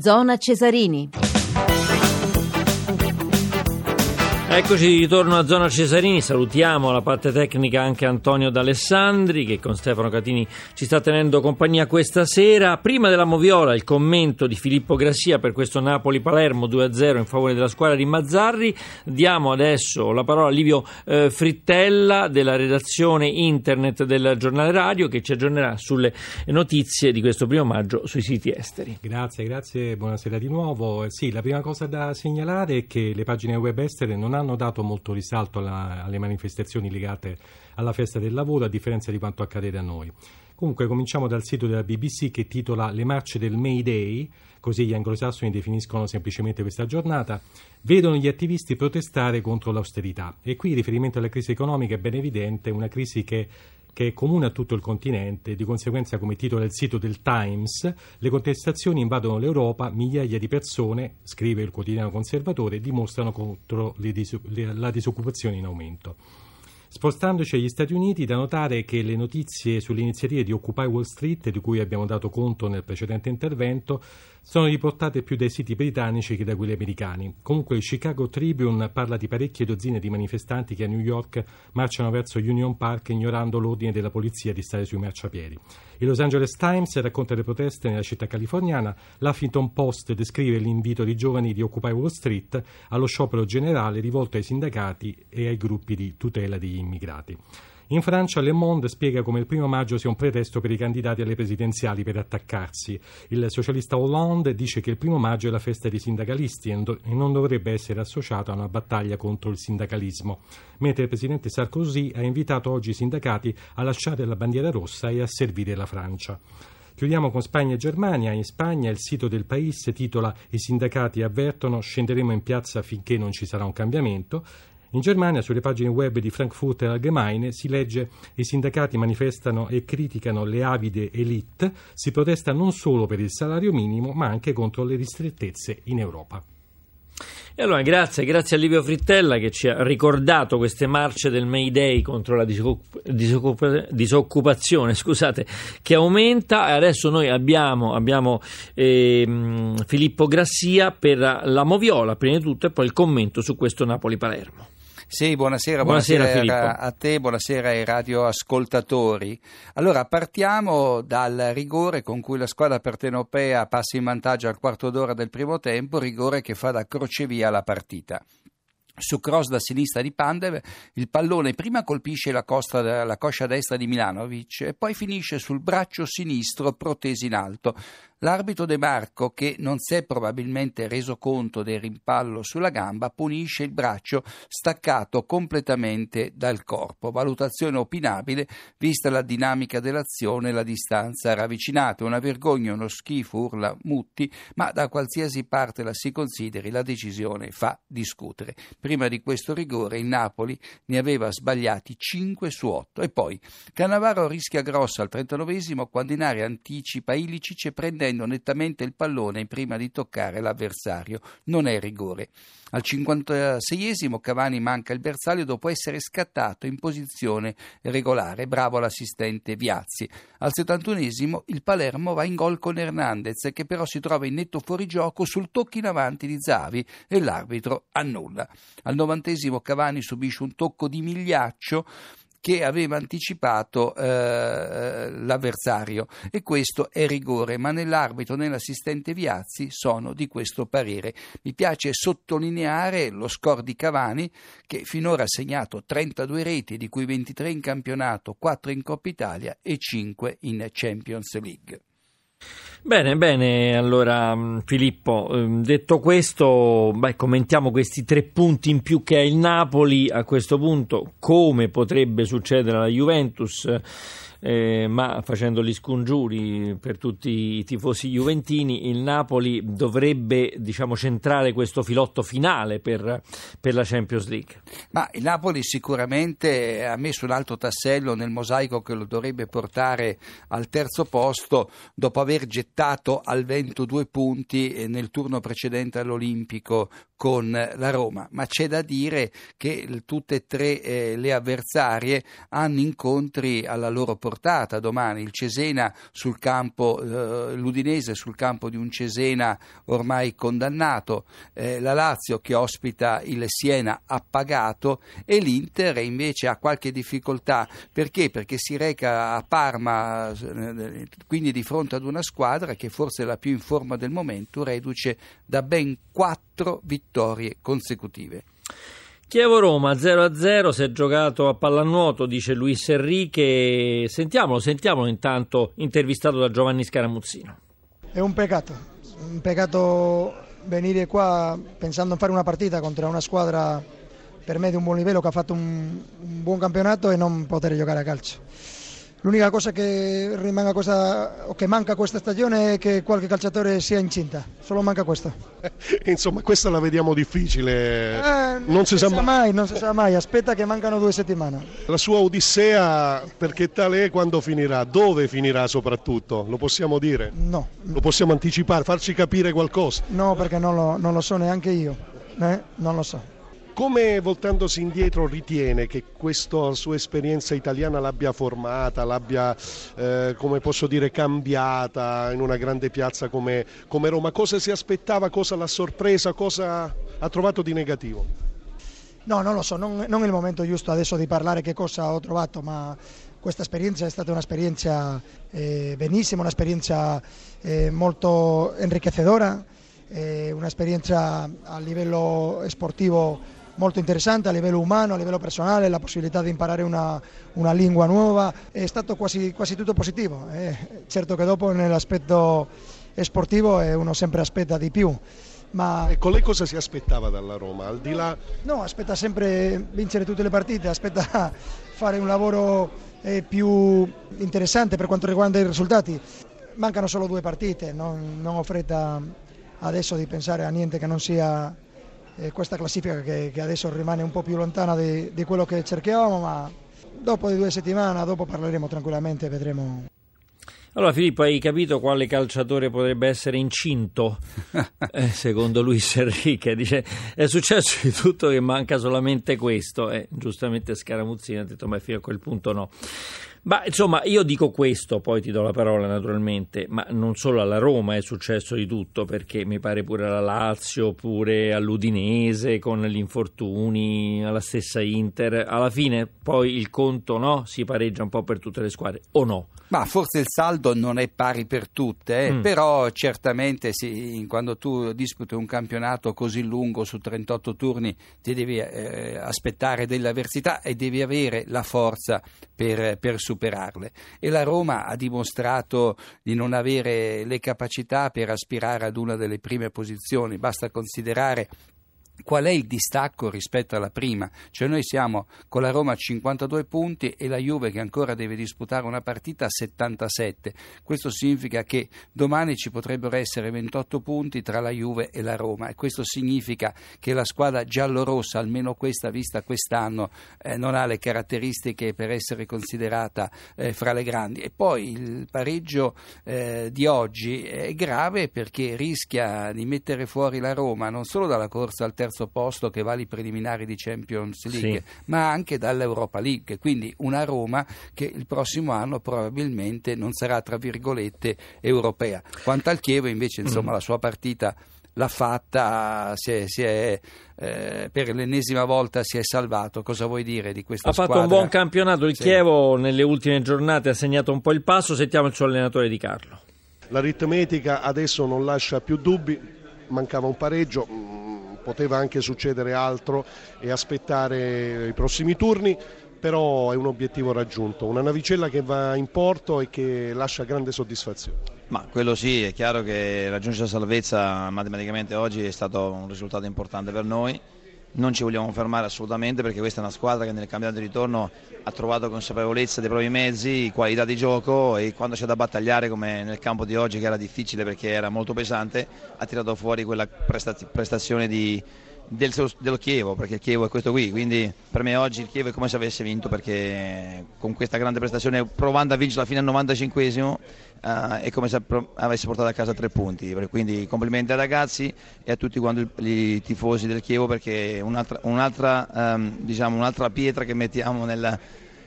Zona Cesarini. Eccoci di ritorno a Zona Cesarini, salutiamo la parte tecnica anche Antonio D'Alessandri che con Stefano Catini ci sta tenendo compagnia questa sera. Prima della Moviola il commento di Filippo Grassia per questo Napoli-Palermo 2-0 in favore della squadra di Mazzarri. Diamo adesso la parola a Livio eh, Frittella della redazione internet del giornale radio che ci aggiornerà sulle notizie di questo primo maggio sui siti esteri. Grazie, grazie, buonasera di nuovo. Eh, sì, la prima cosa da segnalare è che le pagine web estere non hanno hanno dato molto risalto alla, alle manifestazioni legate alla festa del lavoro, a differenza di quanto accade da noi. Comunque cominciamo dal sito della BBC che titola Le marce del May Day, così gli anglosassoni definiscono semplicemente questa giornata, vedono gli attivisti protestare contro l'austerità. E qui il riferimento alla crisi economica è ben evidente, una crisi che che è comune a tutto il continente, di conseguenza, come titola il sito del Times, le contestazioni invadono l'Europa, migliaia di persone, scrive il quotidiano conservatore, dimostrano contro dis- la disoccupazione in aumento. Spostandoci agli Stati Uniti, da notare che le notizie sulle iniziative di Occupy Wall Street, di cui abbiamo dato conto nel precedente intervento, sono riportate più dai siti britannici che da quelli americani. Comunque il Chicago Tribune parla di parecchie dozzine di manifestanti che a New York marciano verso Union Park ignorando l'ordine della polizia di stare sui marciapiedi. Il Los Angeles Times racconta le proteste nella città californiana, l'Huffington Post descrive l'invito di giovani di Occupy Wall Street allo sciopero generale rivolto ai sindacati e ai gruppi di tutela degli immigrati. In Francia Le Monde spiega come il primo maggio sia un pretesto per i candidati alle presidenziali per attaccarsi. Il socialista Hollande dice che il primo maggio è la festa dei sindacalisti e non dovrebbe essere associato a una battaglia contro il sindacalismo, mentre il presidente Sarkozy ha invitato oggi i sindacati a lasciare la bandiera rossa e a servire la Francia. Chiudiamo con Spagna e Germania. In Spagna il sito del Paese titola I sindacati avvertono scenderemo in piazza finché non ci sarà un cambiamento. In Germania, sulle pagine web di Frankfurter Allgemeine, si legge i sindacati manifestano e criticano le avide elite, si protesta non solo per il salario minimo, ma anche contro le ristrettezze in Europa. E allora grazie, grazie a Livio Frittella che ci ha ricordato queste marce del May Day contro la disoccup- disoccupazione scusate, che aumenta. E adesso noi abbiamo, abbiamo eh, Filippo Grassia per la Moviola, prima di tutto, e poi il commento su questo Napoli-Palermo. Sì, buonasera, buonasera, buonasera a te, buonasera ai radioascoltatori. Allora, partiamo dal rigore con cui la squadra partenopea passa in vantaggio al quarto d'ora del primo tempo, rigore che fa da crocevia alla partita. Su cross da sinistra di Pandev, il pallone prima colpisce la, costa, la coscia destra di Milanovic e poi finisce sul braccio sinistro proteso in alto. L'arbitro De Marco, che non si è probabilmente reso conto del rimpallo sulla gamba, punisce il braccio staccato completamente dal corpo. Valutazione opinabile, vista la dinamica dell'azione e la distanza ravvicinata. Una vergogna, uno schifo, urla Mutti, ma da qualsiasi parte la si consideri, la decisione fa discutere. Prima di questo rigore il Napoli ne aveva sbagliati 5 su 8. E poi Cannavaro rischia grosso al 39 quando in area anticipa Ilicic prende perdendo nettamente il pallone prima di toccare l'avversario. Non è rigore. Al 56esimo Cavani manca il bersaglio dopo essere scattato in posizione regolare. Bravo l'assistente Viazzi. Al 71esimo il Palermo va in gol con Hernandez che però si trova in netto fuorigioco sul tocco in avanti di Zavi e l'arbitro annulla. Al 90esimo Cavani subisce un tocco di Migliaccio che aveva anticipato eh, l'avversario e questo è rigore, ma nell'arbitro e nell'assistente Viazzi sono di questo parere. Mi piace sottolineare lo score di Cavani che finora ha segnato 32 reti, di cui 23 in campionato, 4 in Coppa Italia e 5 in Champions League. Bene, bene, allora mm, Filippo, ehm, detto questo, beh, commentiamo questi tre punti in più che ha il Napoli a questo punto, come potrebbe succedere alla Juventus eh, ma facendo gli scongiuri per tutti i tifosi juventini, il Napoli dovrebbe diciamo, centrare questo filotto finale per, per, la Champions League. Ma il Napoli sicuramente ha messo un altro tassello nel mosaico che lo dovrebbe portare al terzo posto dopo aver gettato al vento due punti eh, nel turno precedente all'Olimpico con la Roma, ma c'è da dire che tutte e tre eh, le avversarie hanno incontri alla loro portata portata domani, il Cesena sul campo, eh, l'Udinese sul campo di un Cesena ormai condannato, eh, la Lazio che ospita il Siena appagato e l'Inter invece ha qualche difficoltà. Perché? Perché si reca a Parma, eh, quindi di fronte ad una squadra che forse è la più in forma del momento, reduce da ben quattro vittorie consecutive. Chievo-Roma 0-0, si è giocato a pallanuoto, dice Luis Enrique. Sentiamolo, sentiamolo intanto intervistato da Giovanni Scaramuzzino. È un peccato, un peccato venire qua pensando in fare una partita contro una squadra per me di un buon livello che ha fatto un, un buon campionato e non poter giocare a calcio. L'unica cosa che rimanga questa, o che manca questa stagione è che qualche calciatore sia incinta, solo manca questo. Insomma, questa la vediamo difficile. Eh, non, non, si, si sa, sa mai, non si sa mai, aspetta che mancano due settimane. La sua odissea, perché tale è, quando finirà? Dove finirà soprattutto? Lo possiamo dire? No. Lo possiamo anticipare, farci capire qualcosa? No, perché non lo, non lo so neanche io, eh? non lo so. Come voltandosi indietro ritiene che questa sua esperienza italiana l'abbia formata, l'abbia, eh, come posso dire, cambiata in una grande piazza come, come Roma? Cosa si aspettava, cosa l'ha sorpresa, cosa ha trovato di negativo? No, non lo so, non, non, è il momento giusto adesso di parlare che cosa ho trovato, ma questa esperienza è stata un'esperienza eh, benissima, un'esperienza eh, molto enriquecedora, eh, un'esperienza a livello sportivo molto interessante a livello umano, a livello personale, la possibilità di imparare una, una lingua nuova, è stato quasi, quasi tutto positivo. Eh, certo che dopo nell'aspetto sportivo uno sempre aspetta di più. Ma... Ecco, lei cosa si aspettava dalla Roma? Al di là... No, aspetta sempre vincere tutte le partite, aspetta fare un lavoro eh, più interessante per quanto riguarda i risultati. Mancano solo due partite, non, non ho fretta adesso di pensare a niente che non sia eh, questa classifica che, che, adesso rimane un po' più lontana di, di quello che cercavamo, ma dopo di due settimane, dopo parleremo tranquillamente e vedremo. Allora Filippo, hai capito quale calciatore potrebbe essere incinto? Eh, secondo Luis Enrique, dice è successo di tutto che manca solamente questo. Eh, giustamente Scaramuzzini ha detto ma fino a quel punto no. Ma insomma, io dico questo, poi ti do la parola naturalmente, ma non solo alla Roma è successo di tutto, perché mi pare pure alla Lazio, pure all'Udinese con gli infortuni, alla stessa Inter. Alla fine poi il conto no, si pareggia un po' per tutte le squadre, o no? Ma forse il saldo non è pari per tutte, eh? mm. però certamente sì, quando tu disputi un campionato così lungo su 38 turni ti devi eh, aspettare delle avversità e devi avere la forza per, per superarle. E la Roma ha dimostrato di non avere le capacità per aspirare ad una delle prime posizioni, basta considerare Qual è il distacco rispetto alla prima? Cioè noi siamo con la Roma a 52 punti e la Juve che ancora deve disputare una partita a 77. Questo significa che domani ci potrebbero essere 28 punti tra la Juve e la Roma e questo significa che la squadra giallorossa, almeno questa vista quest'anno, eh, non ha le caratteristiche per essere considerata eh, fra le grandi. E poi il pareggio eh, di oggi è grave perché rischia di mettere fuori la Roma non solo dalla corsa al terzo terzo posto che vale i preliminari di Champions League, sì. ma anche dall'Europa League. Quindi una Roma che il prossimo anno probabilmente non sarà, tra virgolette, europea. Quanto al Chievo, invece, insomma, mm. la sua partita l'ha fatta, si è, si è, eh, per l'ennesima volta si è salvato. Cosa vuoi dire di questa ha squadra? Ha fatto un buon campionato il sì. Chievo, nelle ultime giornate ha segnato un po' il passo, sentiamo il suo allenatore Di Carlo. L'aritmetica adesso non lascia più dubbi, mancava un pareggio, poteva anche succedere altro e aspettare i prossimi turni però è un obiettivo raggiunto, una navicella che va in porto e che lascia grande soddisfazione. Ma quello sì, è chiaro che raggiungere la salvezza matematicamente oggi è stato un risultato importante per noi non ci vogliamo fermare assolutamente perché questa è una squadra che nel campionato di ritorno ha trovato consapevolezza dei propri mezzi, qualità di gioco e quando c'è da battagliare come nel campo di oggi che era difficile perché era molto pesante ha tirato fuori quella prestazione di, del, dello Chievo perché il Chievo è questo qui. Quindi per me oggi il Chievo è come se avesse vinto perché con questa grande prestazione provando a vincere fino al 95esimo uh, è come se avesse portato a casa tre punti. Quindi complimenti ai ragazzi e a tutti i tifosi del Chievo perché è un'altra, un'altra, um, diciamo, un'altra pietra che mettiamo nella,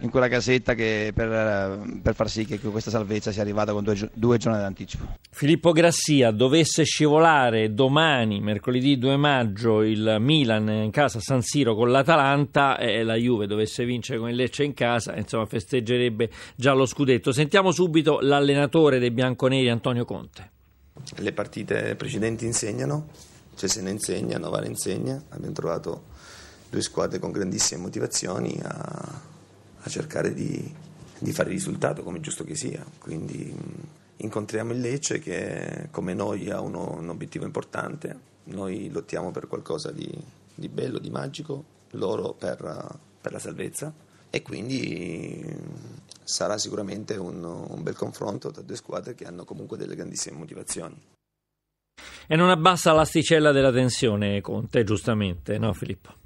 in quella casetta che, per, per, far sì che questa salvezza sia arrivata con due, due giorni d'anticipo. Filippo Grassia, dovesse scivolare domani, mercoledì 2 maggio, il Milan in casa San Siro con l'Atalanta e la Juve dovesse vincere con il Lecce in casa, insomma festeggerebbe già lo scudetto. Sentiamo subito l'allenatore dei bianconeri Antonio Conte. Le partite precedenti insegnano, cioè se ne insegnano, Vale insegna, abbiamo trovato due squadre con grandissime motivazioni a, a cercare di, di, fare risultato come giusto che sia. Quindi incontriamo il Lecce che come noi ha uno, un obiettivo importante, noi lottiamo per qualcosa di, di bello, di magico, loro per, per, la salvezza e quindi sarà sicuramente un, un bel confronto tra due squadre che hanno comunque delle grandissime motivazioni. E non abbassa l'asticella della tensione Conte, giustamente, no Filippo?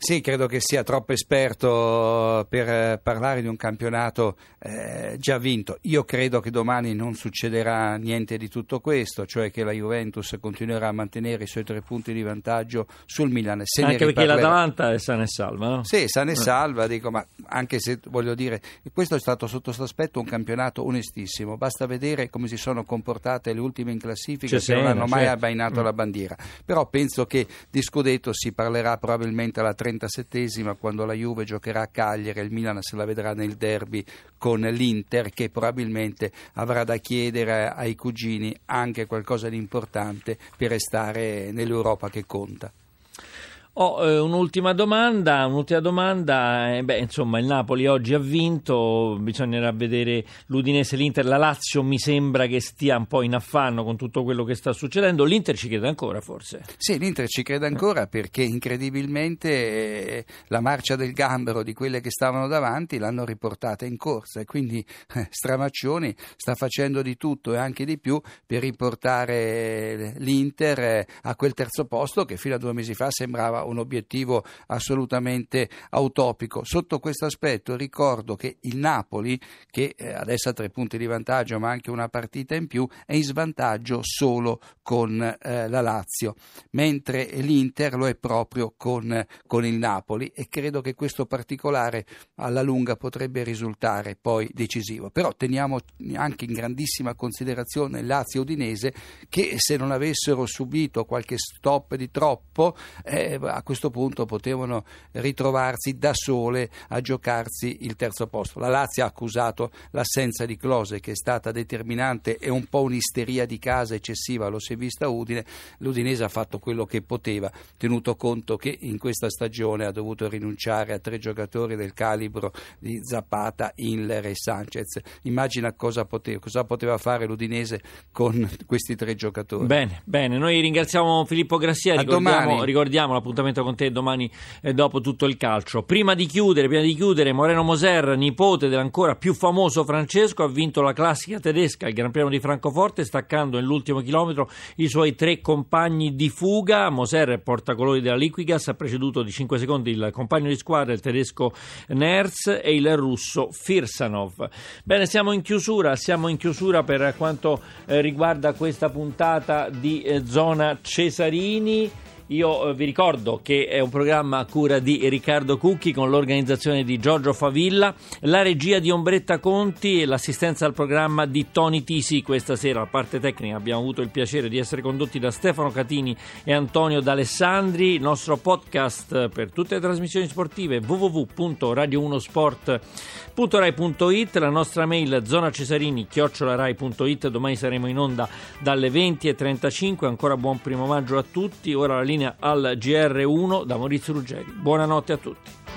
Sì, credo che sia troppo esperto per eh, parlare di un campionato eh, già vinto. Io credo che domani non succederà niente di tutto questo, cioè che la Juventus continuerà a mantenere i suoi tre punti di vantaggio sul Milan. Se anche perché l'Atalanta è sana e salva, no? Sì, sana e eh. salva, dico, ma anche se voglio dire, questo è stato sotto questo aspetto un campionato onestissimo. Basta vedere come si sono comportate le ultime in classifica, se non hanno mai certo. abbainato mm. la bandiera. Però penso che di Scudetto si parlerà probabilmente alla 30 37esima quando la Juve giocherà a Cagliari il Milan se la vedrà nel derby con l'Inter che probabilmente avrà da chiedere ai cugini anche qualcosa di importante per restare nell'Europa che conta. Ho eh, un'ultima domanda, un'ultima domanda eh, beh, insomma il Napoli oggi ha vinto, bisognerà vedere l'Udinese, l'Inter, la Lazio mi sembra che stia un po' in affanno con tutto quello che sta succedendo, l'Inter ci crede ancora forse? Sì, l'Inter ci crede ancora perché incredibilmente eh, la marcia del gambero di quelle che stavano davanti l'hanno riportata in corsa e quindi eh, Stramaccioni sta facendo di tutto e anche di più per riportare l'Inter eh, a quel terzo posto che fino a due mesi fa sembrava un obiettivo assolutamente utopico. Sotto questo aspetto ricordo che il Napoli, che eh, adesso ha tre punti di vantaggio ma anche una partita in più, è in svantaggio solo con eh, la Lazio, mentre l'Inter lo è proprio con, con il Napoli e credo che questo particolare alla lunga potrebbe risultare poi decisivo. Però teniamo anche in grandissima considerazione Lazio Udinese che se non avessero subito qualche stop di troppo eh, a questo punto potevano ritrovarsi da sole a giocarsi il terzo posto. La Lazio ha accusato l'assenza di Close che è stata determinante e un po' un'isteria di casa eccessiva, lo si è vista Udine, l'Udinese ha fatto quello che poteva, tenuto conto che in questa stagione ha dovuto rinunciare a tre giocatori del calibro di Zapata, Inler e Sanchez. Immagina cosa poteva, cosa poteva fare l'Udinese con questi tre giocatori. Bene, bene, noi ringraziamo Filippo Grassia, ricordiamo, ricordiamo l'appuntamento appuntamento con te domani eh, dopo tutto il calcio. Prima di chiudere, prima di chiudere, Moreno Moser, nipote dell'ancora più famoso Francesco, ha vinto la classica tedesca, il Gran Premio di Francoforte, staccando nell'ultimo chilometro i suoi tre compagni di fuga. Moser, portacolori della Liquigas, ha preceduto di 5 secondi il compagno di squadra, il tedesco Nerz e il russo Firsanov. Bene, siamo in chiusura, siamo in chiusura per quanto eh, riguarda questa puntata di eh, Zona Cesarini. Io eh, vi ricordo che è un programma a cura di Riccardo Cucchi con l'organizzazione di Giorgio Favilla, la regia di Ombretta Conti e l'assistenza al programma di Tony Tisi. Questa sera, la parte tecnica, abbiamo avuto il piacere di essere condotti da Stefano Catini e Antonio D'Alessandri. Il nostro podcast per tutte le trasmissioni sportive www.radio1sport.rai.it, la nostra mail zonacesarini chiocciolarai.it. Domani saremo in onda dalle 20.35. Ancora buon primo maggio a tutti. Ora la linea linea al GR1 da Maurizio Ruggeri. Buonanotte a tutti.